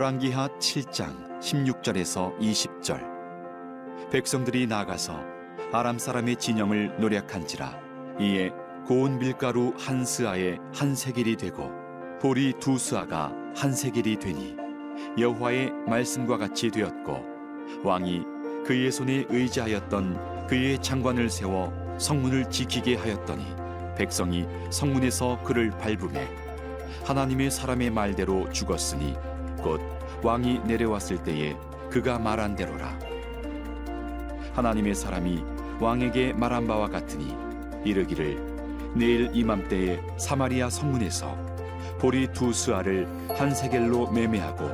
열왕기하 7장 16절에서 20절. 백성들이 나가서 아람 사람의 진영을 노략한지라 이에 고운 밀가루 한 스아에 한 세겔이 되고 보리 두 스아가 한 세겔이 되니 여호와의 말씀과 같이 되었고 왕이 그의 손에 의지하였던 그의 장관을 세워 성문을 지키게 하였더니 백성이 성문에서 그를 밟음에 하나님의 사람의 말대로 죽었으니 곧 왕이 내려왔을 때에 그가 말한 대로라. 하나님의 사람이 왕에게 말한 바와 같으니 이르기를 내일 이맘때에 사마리아 성문에서 보리 두 스아를 한 세겔로 매매하고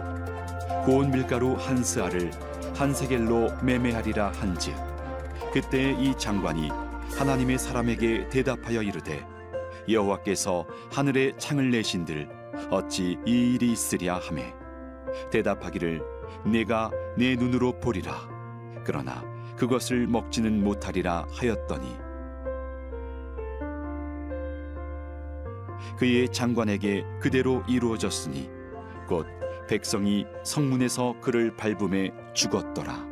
고운 밀가루 한 스아를 한 세겔로 매매하리라 한즉 그때 이 장관이 하나님의 사람에게 대답하여 이르되 여호와께서 하늘에 창을 내신들 어찌 이 일이 있으랴 하매 대답하기를 내가 내 눈으로 보리라 그러나 그것을 먹지는 못하리라 하였더니 그의 장관에게 그대로 이루어졌으니 곧 백성이 성문에서 그를 밟음에 죽었더라.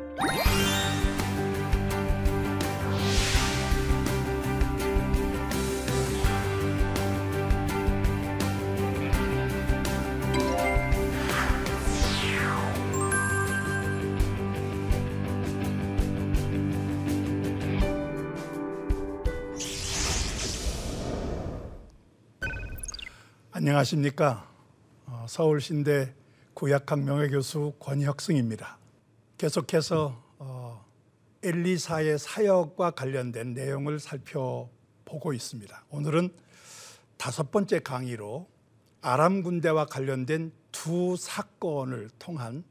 안녕하십니까. 어, 서울신대 구약학 명예교수 권혁승입니다. 계속해서 어, 엘리사의 사역과 관련된 내용을 살펴보고 있습니다. 오늘은 다섯 번째 강의로 아람 군대와 관련된 두 사건을 통한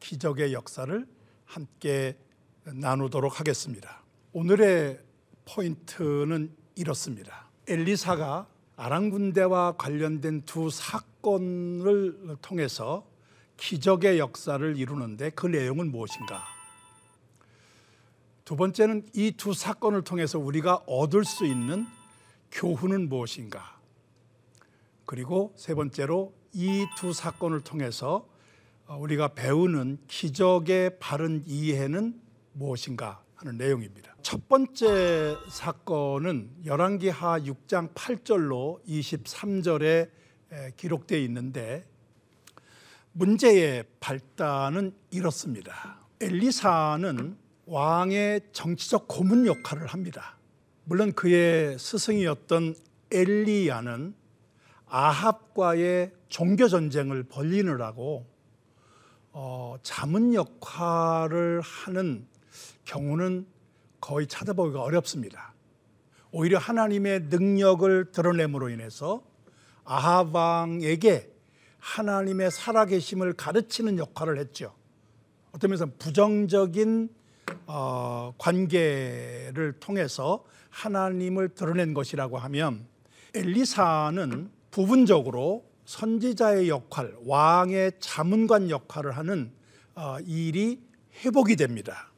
기적의 역사를 함께 나누도록 하겠습니다. 오늘의 포인트는 이렇습니다. 엘리사가 아람 군대와 관련된 두 사건을 통해서 기적의 역사를 이루는데 그 내용은 무엇인가? 두 번째는 이 두 사건을 통해서 우리가 얻을 수 있는 교훈은 무엇인가? 그리고 세 번째로 이 두 사건을 통해서 우리가 배우는 기적의 바른 이해는 무엇인가 하는 내용입니다. 첫 번째 사건은 열왕기하 6장 8절로 23절에 기록되어 있는데 문제의 발단은 이렇습니다. 엘리사는 왕의 정치적 고문 역할을 합니다. 물론 그의 스승이었던 엘리야는 아합과의 종교 전쟁을 벌리느라고 어, 자문 역할을 하는 경우는 거의 찾아보기가 어렵습니다. 오히려 하나님의 능력을 드러냄으로 인해서 아합 왕에게 하나님의 살아계심을 가르치는 역할을 했죠. 어떤 면에서 부정적인 어, 관계를 통해서 하나님을 드러낸 것이라고 하면 엘리사는 부분적으로 선지자의 역할, 왕의 자문관 역할을 하는 어, 일이 회복이 됩니다.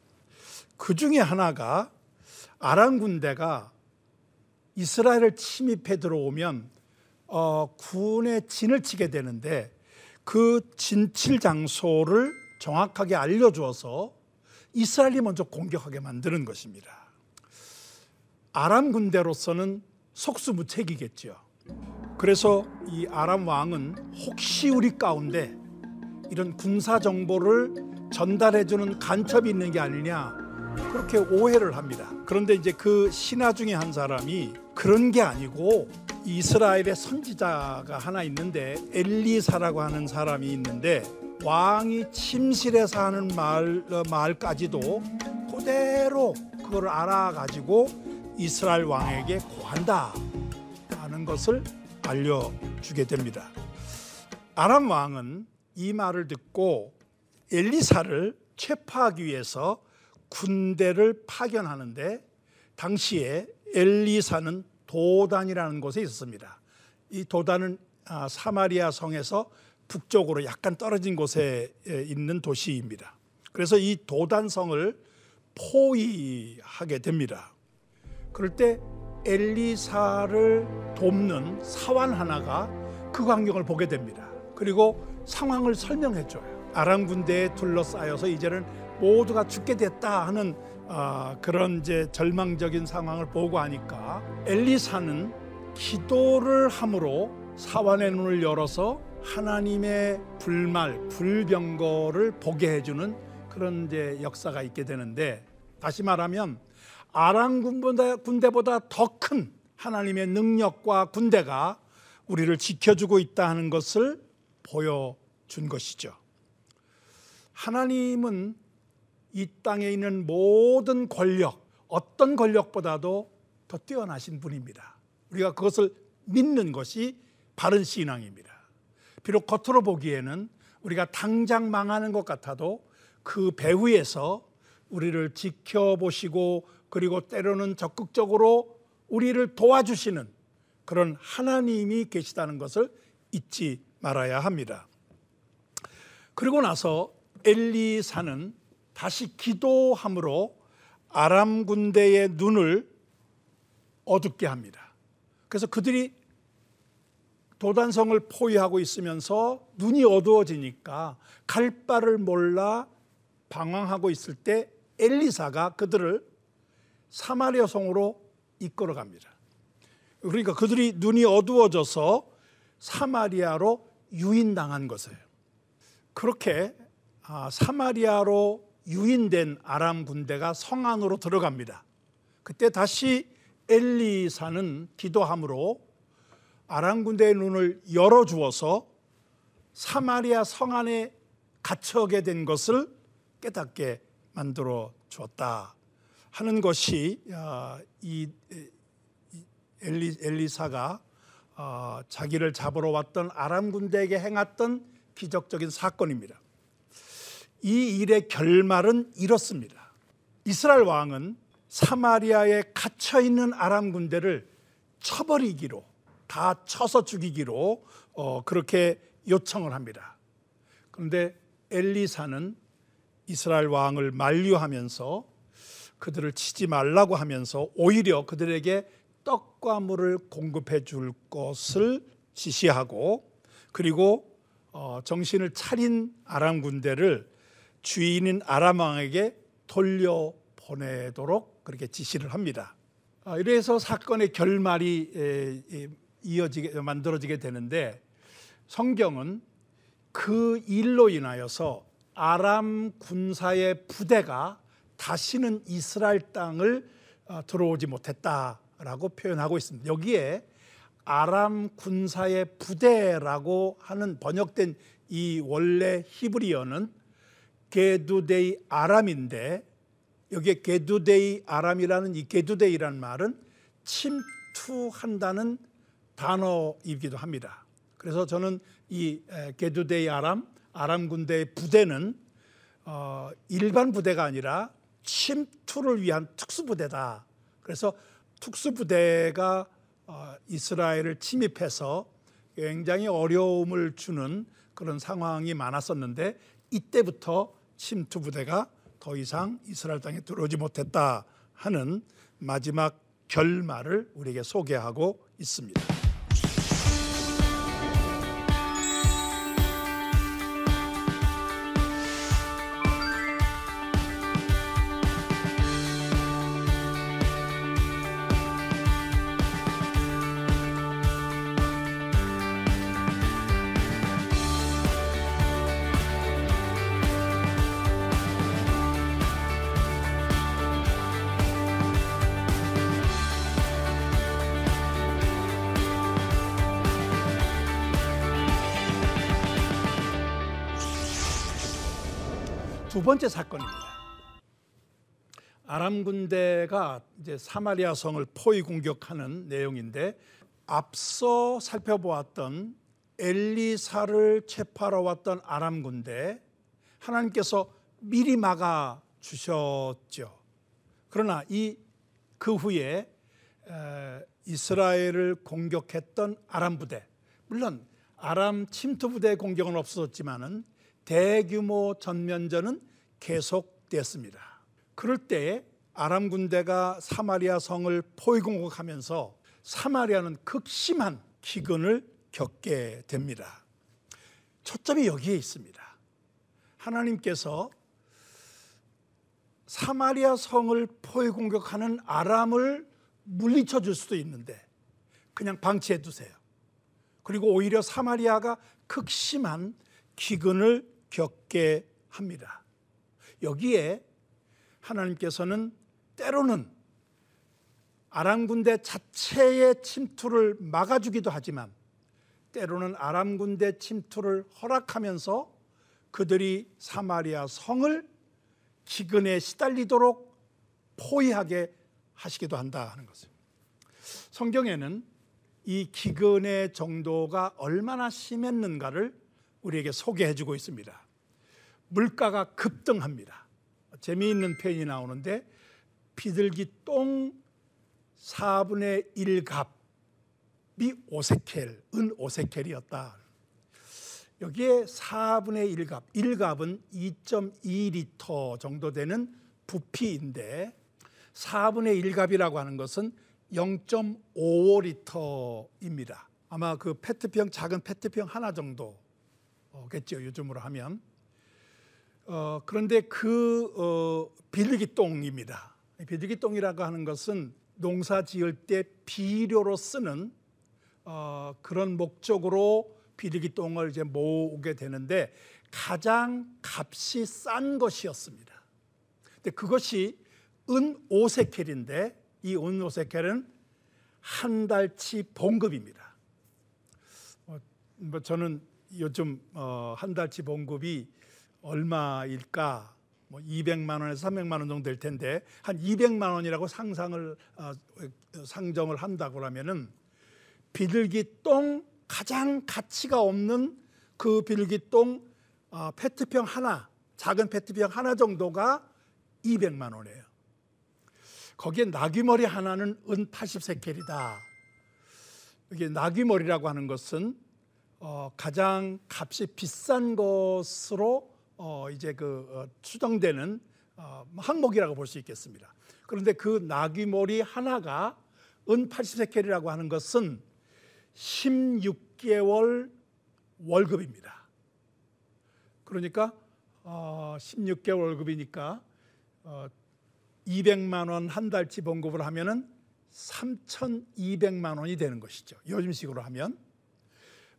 그 중에 하나가 아람 군대가 이스라엘을 침입해 들어오면 어, 군의 진을 치게 되는데 그 진칠 장소를 정확하게 알려주어서 이스라엘이 먼저 공격하게 만드는 것입니다. 아람 군대로서는 속수무책이겠죠. 그래서 이 아람 왕은 혹시 우리 가운데 이런 군사 정보를 전달해주는 간첩이 있는 게 아니냐 그렇게 오해를 합니다. 그런데 이제 그 신하 중에 한 사람이 그런 게 아니고 이스라엘의 선지자가 하나 있는데 엘리사라고 하는 사람이 있는데 왕이 침실에서 하는 말, 어, 말까지도 그대로 그걸 알아가지고 이스라엘 왕에게 고한다 하는 것을 알려주게 됩니다. 아람 왕은 이 말을 듣고 엘리사를 체포하기 위해서 군대를 파견하는데 당시에 엘리사는 도단이라는 곳에 있었습니다. 이 도단은 아, 사마리아 성에서 북쪽으로 약간 떨어진 곳에 있는 도시입니다. 그래서 이 도단성을 포위하게 됩니다. 그럴 때 엘리사를 돕는 사환 하나가 그 광경을 보게 됩니다. 그리고 상황을 설명해 줘요. 아람 군대에 둘러싸여서 이제는 모두가 죽게 됐다 하는 아, 그런 이제 절망적인 상황을 보고 하니까 엘리사는 기도를 함으로 사환의 눈을 열어서 하나님의 불말, 불병거를 보게 해주는 그런 이제 역사가 있게 되는데 다시 말하면 아람 군대보다 더 큰 하나님의 능력과 군대가 우리를 지켜주고 있다 하는 것을 보여준 것이죠. 하나님은 이 땅에 있는 모든 권력, 어떤 권력보다도 더 뛰어나신 분입니다. 우리가 그것을 믿는 것이 바른 신앙입니다. 비록 겉으로 보기에는 우리가 당장 망하는 것 같아도 그 배후에서 우리를 지켜보시고 그리고 때로는 적극적으로 우리를 도와주시는 그런 하나님이 계시다는 것을 잊지 말아야 합니다. 그리고 나서 엘리사는 다시 기도함으로 아람 군대의 눈을 어둡게 합니다. 그래서 그들이 도단성을 포위하고 있으면서 눈이 어두워지니까 갈 바를 몰라 방황하고 있을 때 엘리사가 그들을 사마리아 성으로 이끌어 갑니다. 그러니까 그들이 눈이 어두워져서 사마리아로 유인당한 것이에요. 그렇게 아, 사마리아로 유인된 아람 군대가 성 안으로 들어갑니다. 그때 다시 엘리사는 기도함으로 아람 군대의 눈을 열어 주어서 사마리아 성 안에 갇혀게 된 것을 깨닫게 만들어 주었다 하는 것이 이 엘리, 엘리사가 어, 자기를 잡으러 왔던 아람 군대에게 행했던 기적적인 사건입니다. 이 일의 결말은 이렇습니다. 이스라엘 왕은 사마리아에 갇혀 있는 아람 군대를 쳐버리기로 다 쳐서 죽이기로 어, 그렇게 요청을 합니다. 그런데 엘리사는 이스라엘 왕을 만류하면서 그들을 치지 말라고 하면서 오히려 그들에게 떡과 물을 공급해 줄 것을 지시하고 그리고 어, 정신을 차린 아람 군대를 주인인 아람 왕에게 돌려 보내도록 그렇게 지시를 합니다. 아, 이래서 사건의 결말이 이어지게 만들어지게 되는데 성경은 그 일로 인하여서 아람 군사의 부대가 다시는 이스라엘 땅을 어, 들어오지 못했다라고 표현하고 있습니다. 여기에 아람 군사의 부대라고 하는 번역된 이 원래 히브리어는 גדודי ארם인데 여기에 גדודי ארם이라는 이 גדודי라는 말은 침투한다는 단어이기도 합니다. 그래서 저는 이 גדודי ארם, 아람 군대의 부대는 어, 일반 부대가 아니라 침투를 위한 특수부대다. 그래서 특수부대가 어, 이스라엘을 침입해서 굉장히 어려움을 주는 그런 상황이 많았었는데 이때부터 침투 부대가 더 이상 이스라엘 땅에 들어오지 못했다 하는 마지막 결말을 우리에게 소개하고 있습니다. 번째 사건입니다. 아람 군대가 이제 사마리아 성을 포위 공격하는 내용인데 앞서 살펴보았던 엘리사를 체포하러 왔던 아람 군대 하나님께서 미리 막아 주셨죠. 그러나 이 그 후에 이스라엘을 공격했던 아람 부대 물론 아람 침투 부대 공격은 없었지만은 대규모 전면전은 계속됐습니다. 그럴 때 아람 군대가 사마리아 성을 포위 공격하면서 사마리아는 극심한 기근을 겪게 됩니다. 초점이 여기에 있습니다. 하나님께서 사마리아 성을 포위 공격하는 아람을 물리쳐 줄 수도 있는데 그냥 방치해 두세요. 그리고 오히려 사마리아가 극심한 기근을 겪게 합니다. 여기에 하나님께서는 때로는 아람 군대 자체의 침투를 막아주기도 하지만 때로는 아람 군대 침투를 허락하면서 그들이 사마리아 성을 기근에 시달리도록 포위하게 하시기도 한다 하는 것을. 성경에는 이 기근의 정도가 얼마나 심했는가를 우리에게 소개해 주고 있습니다. 물가가 급등합니다. 재미있는 표현이 나오는데 비둘기 똥 4분의 1갑이 오세켈, 은 오세켈이었다. 여기에 4분의 1갑, 1갑은 2.2리터 정도 되는 부피인데 4분의 1갑이라고 하는 것은 0.55리터입니다. 아마 그 페트병 작은 페트병 하나 정도겠죠 요즘으로 하면. 어, 그런데 그 어, 비둘기 똥입니다. 비둘기 똥이라고 하는 것은 농사 지을 때 비료로 쓰는 어, 그런 목적으로 비둘기 똥을 이제 모으게 되는데 가장 값이 싼 것이었습니다. 근데 그것이 은 오세켈인데 이은 오세켈은 한 달치 봉급입니다. 어, 뭐 저는 요즘 어, 한 달치 봉급이 얼마일까? 뭐 200만 원에서 300만 원 정도 될 텐데 한 200만 원이라고 상상을 어, 상정을 한다고 하면은 비둘기 똥 가장 가치가 없는 그 비둘기 똥 어, 페트병 하나 작은 페트병 하나 정도가 200만 원이에요. 거기에 나귀머리 하나는 은 80세켈이다. 이게 나귀머리라고 하는 것은 어, 가장 값이 비싼 것으로 어, 이제 그 어, 추정되는 어, 항목이라고 볼 수 있겠습니다. 그런데 그 나귀머리 하나가 은 80세켈이라고 하는 것은 16개월 월급입니다. 그러니까 어, 16개월 월급이니까 어, 200만 원 한 달치 봉급을 하면은 3,200만 원이 되는 것이죠. 요즘식으로 하면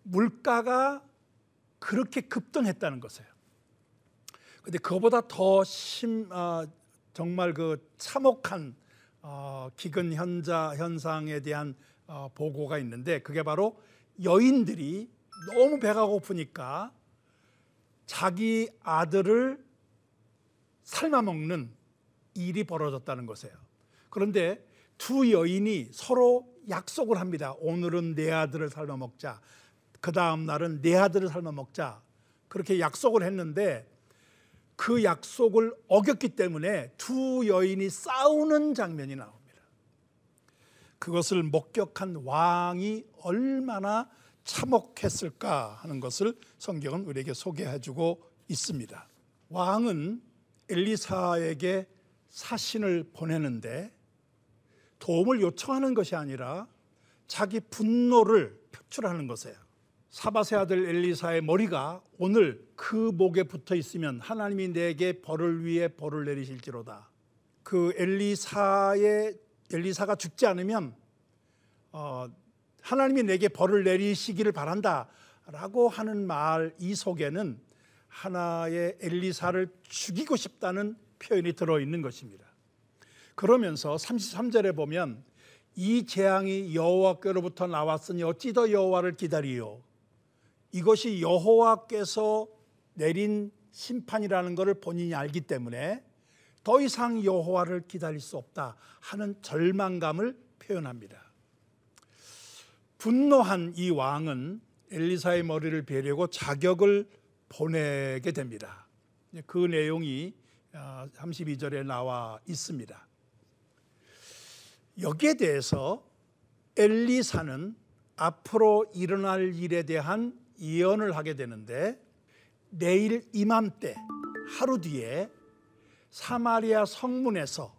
물가가 그렇게 급등했다는 것이에요. 근데 그보다 더 심, 어, 정말 그 참혹한 어, 기근 현자 현상에 대한 어, 보고가 있는데 그게 바로 여인들이 너무 배가 고프니까 자기 아들을 삶아 먹는 일이 벌어졌다는 것이에요. 그런데 두 여인이 서로 약속을 합니다. 오늘은 내 아들을 삶아 먹자. 그 다음 날은 내 아들을 삶아 먹자. 그렇게 약속을 했는데 그 약속을 어겼기 때문에 두 여인이 싸우는 장면이 나옵니다. 그것을 목격한 왕이 얼마나 참혹했을까 하는 것을 성경은 우리에게 소개해 주고 있습니다. 왕은 엘리사에게 사신을 보내는데 도움을 요청하는 것이 아니라 자기 분노를 표출하는 것이에요. 사바세 아들 엘리사의 머리가 오늘 그 목에 붙어 있으면 하나님이 내게 벌을 위해 벌을 내리실지로다. 그 엘리사의 엘리사가 죽지 않으면 어, 하나님이 내게 벌을 내리시기를 바란다라고 하는 말 이 속에는 하나의 엘리사를 죽이고 싶다는 표현이 들어 있는 것입니다. 그러면서 33절에 보면 이 재앙이 여호와께로부터 나왔으니 어찌 더 여호와를 기다리요 이것이 여호와께서 내린 심판이라는 것을 본인이 알기 때문에 더 이상 여호와를 기다릴 수 없다 하는 절망감을 표현합니다. 분노한 이 왕은 엘리사의 머리를 베려고 자격을 보내게 됩니다. 그 내용이 32절에 아, 나와 있습니다. 여기에 대해서 엘리사는 앞으로 일어날 일에 대한 예언을 하게 되는데 내일 이맘때 하루 뒤에 사마리아 성문에서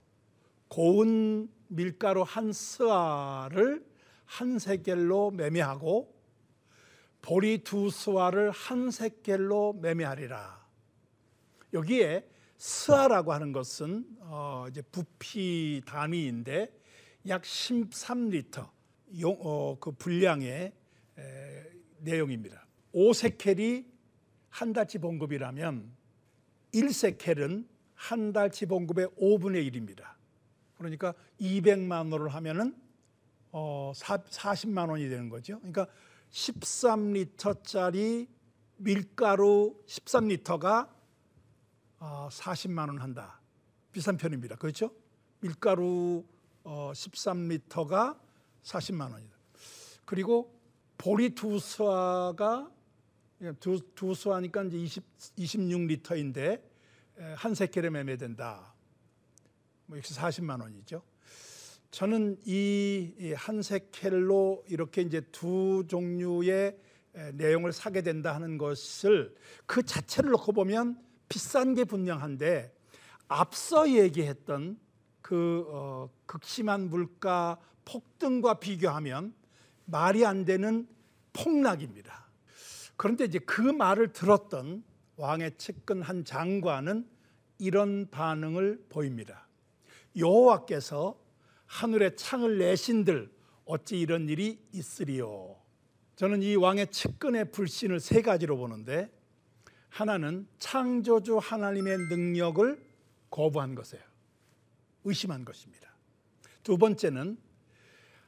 고운 밀가루 한 스아를 한 세겔로 매매하고 보리 두 스와를 한 세겔로 매매하리라. 여기에 스아라고 하는 것은 어 이제 부피 단위인데 약 13리터 용, 어, 그 분량의 에, 내용입니다. 5세켈이 한 달치 봉급이라면 1세켈은 한 달치 봉급의 5분의 1입니다. 그러니까 200만 원을 하면은 어, 40만 원이 되는 거죠. 그러니까 13리터짜리 밀가루 13리터가 어, 40만 원 한다. 비싼 편입니다. 그렇죠? 밀가루 어, 13리터가 40만 원이다. 그리고 보리 두 수화가 두, 두 수화니까 이제 20, 26리터인데 한 세켈에 매매된다. 뭐 역시 40만 원이죠. 저는 이 한 세켈로 이렇게 이제 두 종류의 내용을 사게 된다 하는 것을 그 자체를 놓고 보면 비싼 게 분명한데 앞서 얘기했던 그 어, 극심한 물가 폭등과 비교하면 말이 안 되는 폭락입니다. 그런데 이제 그 말을 들었던 왕의 측근 한 장관은 이런 반응을 보입니다. 여호와께서 하늘에 창을 내신들 어찌 이런 일이 있으리요. 저는 이 왕의 측근의 불신을 세 가지로 보는데 하나는 창조주 하나님의 능력을 거부한 것이에요. 의심한 것입니다. 두 번째는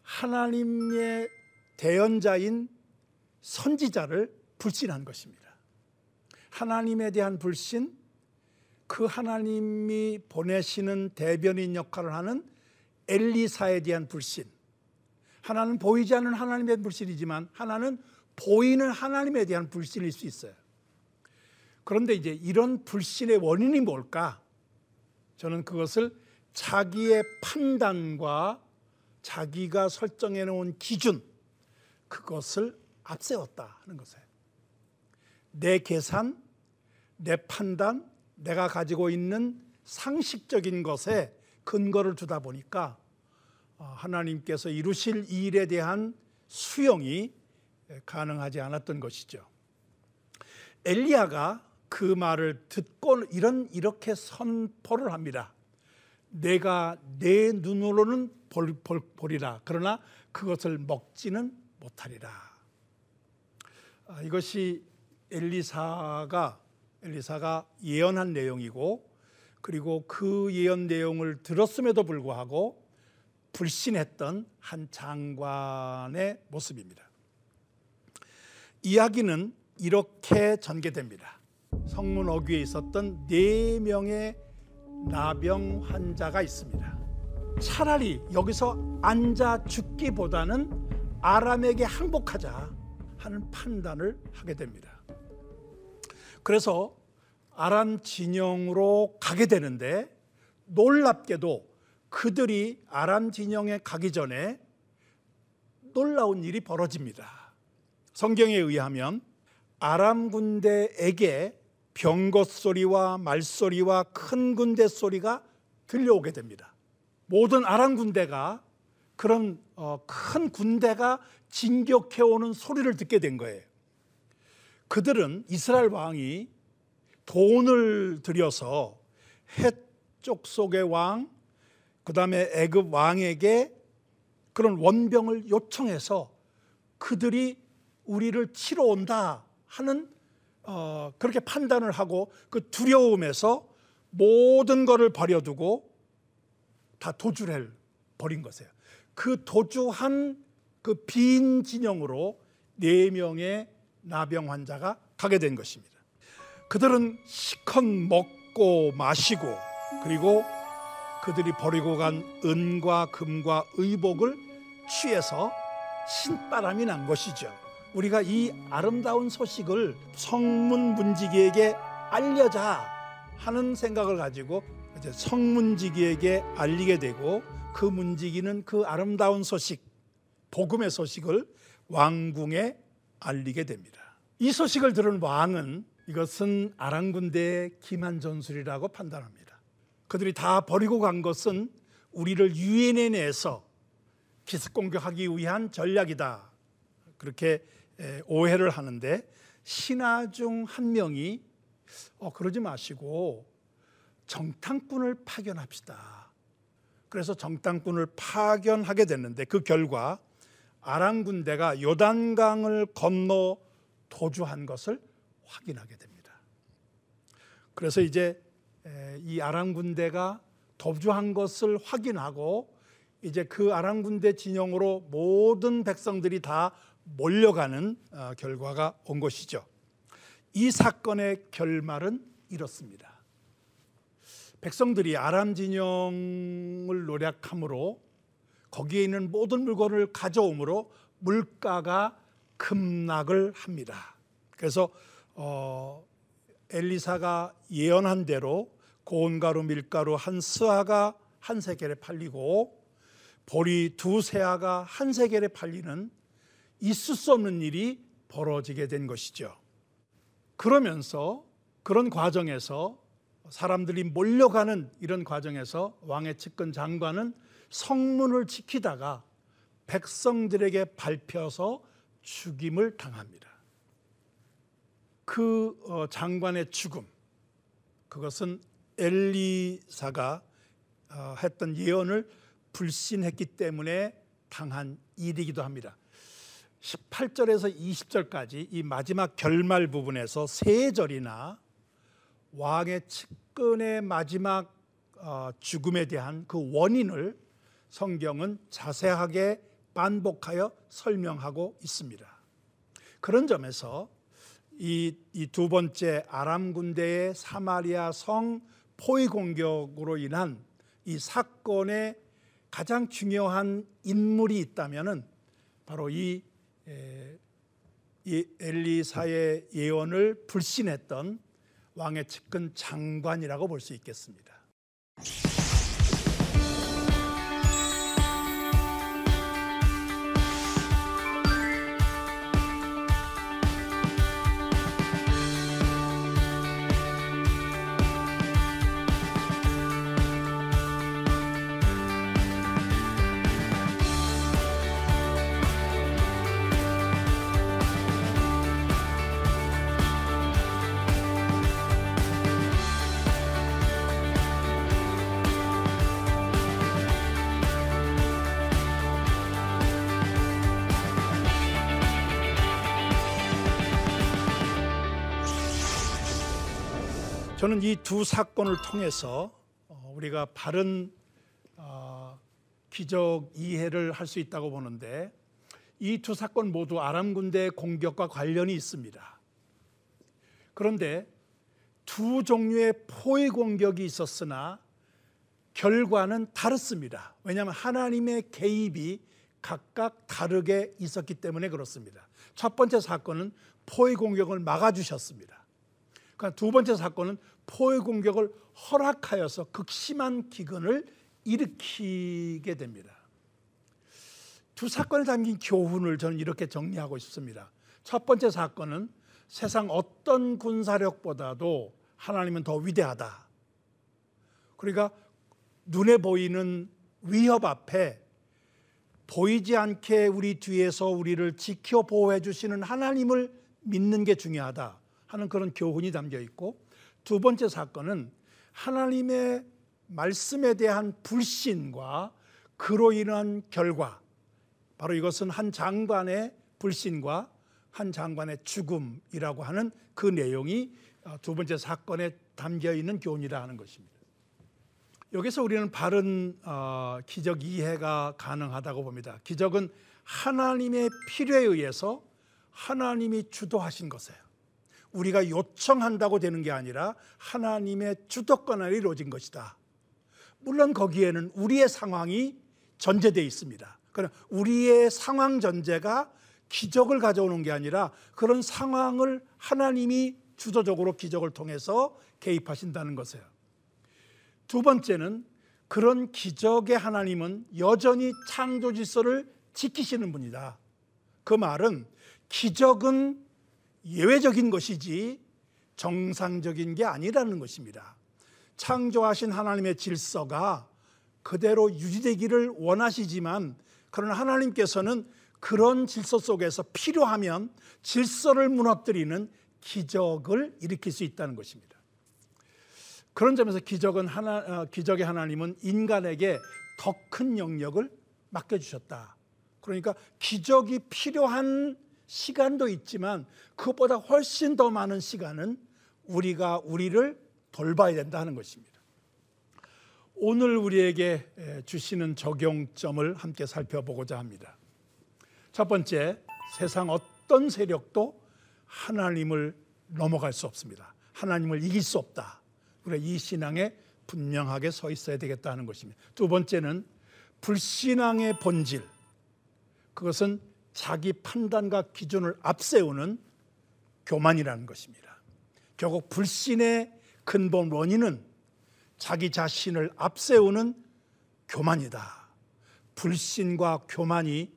하나님의 대언자인 선지자를 불신한 것입니다. 하나님에 대한 불신, 그 하나님이 보내시는 대변인 역할을 하는 엘리사에 대한 불신. 하나는 보이지 않는 하나님의 불신이지만 하나는 보이는 하나님에 대한 불신일 수 있어요. 그런데 이제 이런 불신의 원인이 뭘까? 저는 그것을 자기의 판단과 자기가 설정해 놓은 기준 그것을 앞세웠다 하는 것이에요. 내 계산, 내 판단, 내가 가지고 있는 상식적인 것에 근거를 두다 보니까 어, 하나님께서 이루실 일에 대한 수용이 가능하지 않았던 것이죠. 엘리야가 그 말을 듣고 이런 이렇게 선포를 합니다. 내가 내 눈으로는 볼, 볼, 보리라. 그러나 그것을 먹지는 못하리라. 아, 이것이 엘리사가 엘리사가 예언한 내용이고 그리고 그 예언 내용을 들었음에도 불구하고 불신했던 한 장관의 모습입니다. 이야기는 이렇게 전개됩니다. 성문 어귀에 있었던 네 명의 나병 환자가 있습니다. 차라리 여기서 앉아 죽기보다는 아람에게 항복하자 하는 판단을 하게 됩니다. 그래서 아람 진영으로 가게 되는데 놀랍게도 그들이 아람 진영에 가기 전에 놀라운 일이 벌어집니다. 성경에 의하면 아람 군대에게 병것 소리와 말소리와 큰 군대 소리가 들려오게 됩니다. 모든 아람 군대가 그런 어, 큰 군대가 진격해 오는 소리를 듣게 된 거예요. 그들은 이스라엘 왕이 돈을 들여서 해쪽 속의 왕, 그 다음에 애굽 왕에게 그런 원병을 요청해서 그들이 우리를 치러 온다 하는 어, 그렇게 판단을 하고 그 두려움에서 모든 것을 버려두고 다 도주를 벌인 것이에요. 그 도주한 그 빈 진영으로 네 명의 나병 환자가 가게 된 것입니다. 그들은 시컷 먹고 마시고 그리고 그들이 버리고 간 은과 금과 의복을 취해서 신바람이 난 것이죠. 우리가 이 아름다운 소식을 성문 문지기에게 알려자 하는 생각을 가지고 이제 성문지기에게 알리게 되고 그 문지기는 그 아름다운 소식, 복음의 소식을 왕궁에 알리게 됩니다. 이 소식을 들은 왕은 이것은 아랑 군대의 기만 전술이라고 판단합니다. 그들이 다 버리고 간 것은 우리를 유엔에 내서 기습 공격하기 위한 전략이다. 그렇게 오해를 하는데 신하 중 한 명이 어, 그러지 마시고 정탐꾼을 파견합시다. 그래서 정탐꾼을 파견하게 됐는데 그 결과 아람 군대가 요단강을 건너 도주한 것을 확인하게 됩니다. 그래서 이제 이 아람 군대가 도주한 것을 확인하고 이제 그 아람 군대 진영으로 모든 백성들이 다 몰려가는 어, 결과가 온 것이죠. 이 사건의 결말은 이렇습니다. 백성들이 아람 진영을 노략함으로 거기에 있는 모든 물건을 가져오므로 물가가 급락을 합니다. 그래서 어, 엘리사가 예언한 대로 고온가루 밀가루 한 스아가 한 세겔에 팔리고 보리 두 세아가 한 세겔에 팔리는 있을 수 없는 일이 벌어지게 된 것이죠. 그러면서 그런 과정에서 사람들이 몰려가는 이런 과정에서 왕의 측근 장관은 성문을 지키다가 백성들에게 밟혀서 죽임을 당합니다. 그 어, 장관의 죽음, 그것은 엘리사가 어, 했던 예언을 불신했기 때문에 당한 일이기도 합니다. 18절에서 20절까지 이 마지막 결말 부분에서 세 절이나 왕의 측근의 마지막 어, 죽음에 대한 그 원인을 성경은 자세하게 반복하여 설명하고 있습니다. 그런 점에서 이두 번째 아람 군대의 사마리아 성 포위 공격으로 인한 이 사건의 가장 중요한 인물이 있다면은 바로 이, 이 엘리사의 예언을 불신했던 왕의 측근 장관이라고 볼 수 있겠습니다. 저는 이 두 사건을 통해서 어, 우리가 바른 어, 기적 이해를 할 수 있다고 보는데 이 두 사건 모두 아람 군대의 공격과 관련이 있습니다. 그런데 두 종류의 포위 공격이 있었으나 결과는 다릅니다. 왜냐하면 하나님의 개입이 각각 다르게 있었기 때문에 그렇습니다. 첫 번째 사건은 포위 공격을 막아주셨습니다. 그러니까 두 번째 사건은 포의 공격을 허락하여서 극심한 기근을 일으키게 됩니다. 두 사건에 담긴 교훈을 저는 이렇게 정리하고 싶습니다. 첫 번째 사건은 세상 어떤 군사력보다도 하나님은 더 위대하다. 그러니까 눈에 보이는 위협 앞에 보이지 않게 우리 뒤에서 우리를 지켜 보호해 주시는 하나님을 믿는 게 중요하다. 하는 그런 교훈이 담겨 있고 두 번째 사건은 하나님의 말씀에 대한 불신과 그로 인한 결과 바로 이것은 한 장관의 불신과 한 장관의 죽음이라고 하는 그 내용이 어, 두 번째 사건에 담겨 있는 교훈이라 하는 것입니다. 여기서 우리는 바른 어, 기적 이해가 가능하다고 봅니다. 기적은 하나님의 필요에 의해서 하나님이 주도하신 것이에요. 우리가 요청한다고 되는 게 아니라 하나님의 주도권을 이루어진 것이다. 물론 거기에는 우리의 상황이 전제되어 있습니다. 그러나 우리의 상황 전제가 기적을 가져오는 게 아니라 그런 상황을 하나님이 주도적으로 기적을 통해서 개입하신다는 것이에요. 두 번째는 그런 기적의 하나님은 여전히 창조 질서를 지키시는 분이다. 그 말은 기적은 예외적인 것이지 정상적인 게 아니라는 것입니다. 창조하신 하나님의 질서가 그대로 유지되기를 원하시지만 그러나 하나님께서는 그런 질서 속에서 필요하면 질서를 무너뜨리는 기적을 일으킬 수 있다는 것입니다. 그런 점에서 기적은 하나 어, 기적의 하나님은 인간에게 더 큰 영역을 맡겨 주셨다. 그러니까 기적이 필요한 시간도 있지만 그것보다 훨씬 더 많은 시간은 우리가 우리를 돌봐야 된다 하는 것입니다. 오늘 우리에게 주시는 적용점을 함께 살펴보고자 합니다. 첫 번째, 세상 어떤 세력도 하나님을 넘어갈 수 없습니다. 하나님을 이길 수 없다. 그래 이 신앙에 분명하게 서 있어야 되겠다 는 것입니다. 두 번째는 불신앙의 본질. 그것은 자기 판단과 기준을 앞세우는 교만이라는 것입니다. 결국 불신의 근본 원인은 자기 자신을 앞세우는 교만이다. 불신과 교만이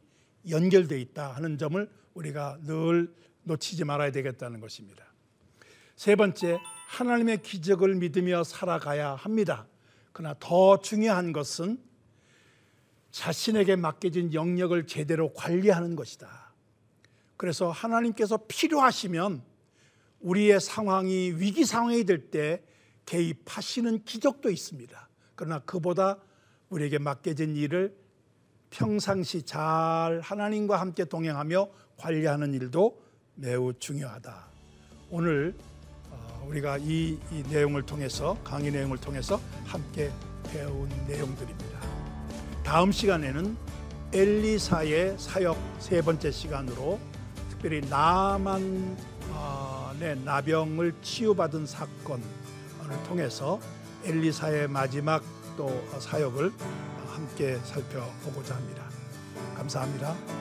연결되어 있다 하는 점을 우리가 늘 놓치지 말아야 되겠다는 것입니다. 세 번째, 하나님의 기적을 믿으며 살아가야 합니다. 그러나 더 중요한 것은 자신에게 맡겨진 영역을 제대로 관리하는 것이다. 그래서 하나님께서 필요하시면 우리의 상황이 위기 상황이 될 때 개입하시는 기적도 있습니다. 그러나 그보다 우리에게 맡겨진 일을 평상시 잘 하나님과 함께 동행하며 관리하는 일도 매우 중요하다. 오늘 어, 우리가 이, 이 내용을 통해서 강의 내용을 통해서 함께 배운 내용들입니다. 다음 시간에는 엘리사의 사역 세 번째 시간으로 특별히 나만의 나병을 치유받은 사건을 통해서 엘리사의 마지막 또 사역을 함께 살펴보고자 합니다. 감사합니다.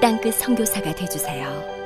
땅끝 성교사가 되주세요